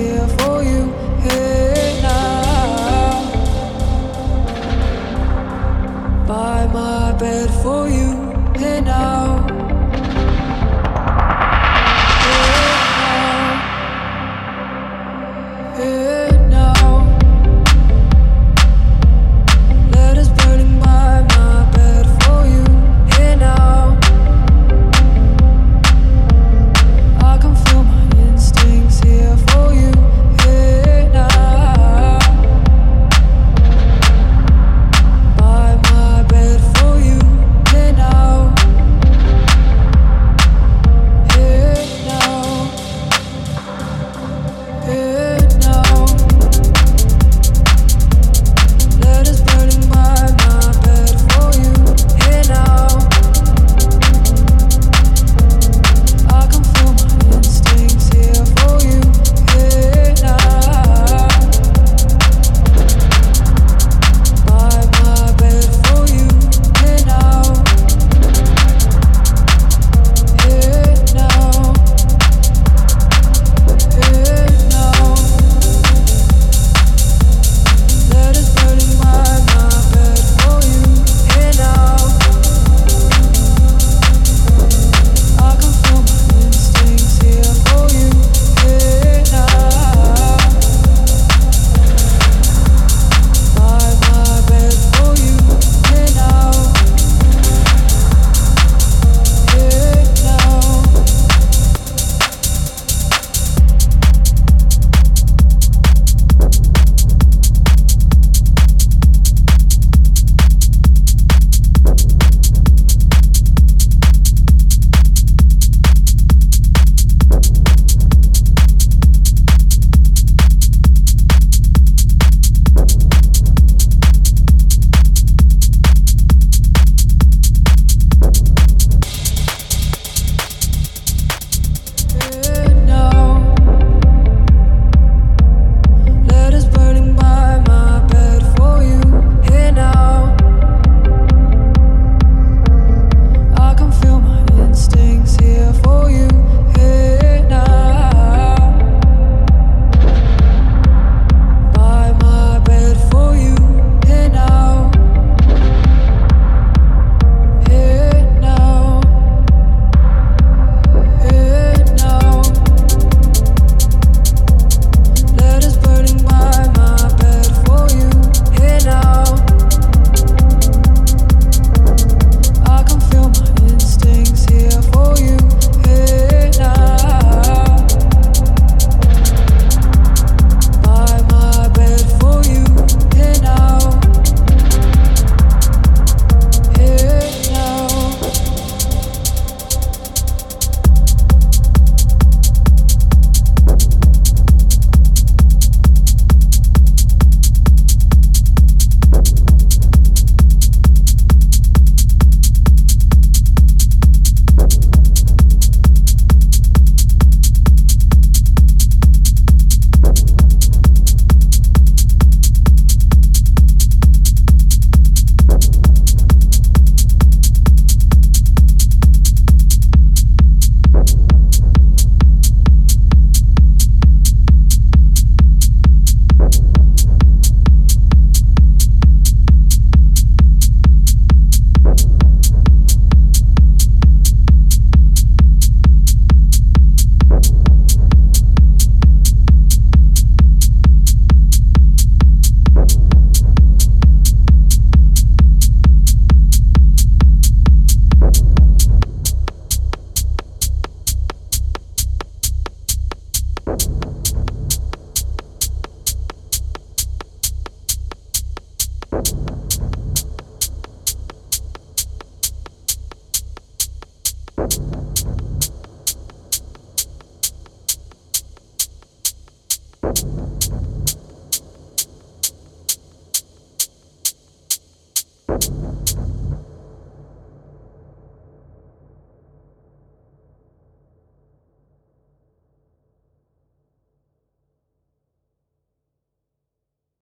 by for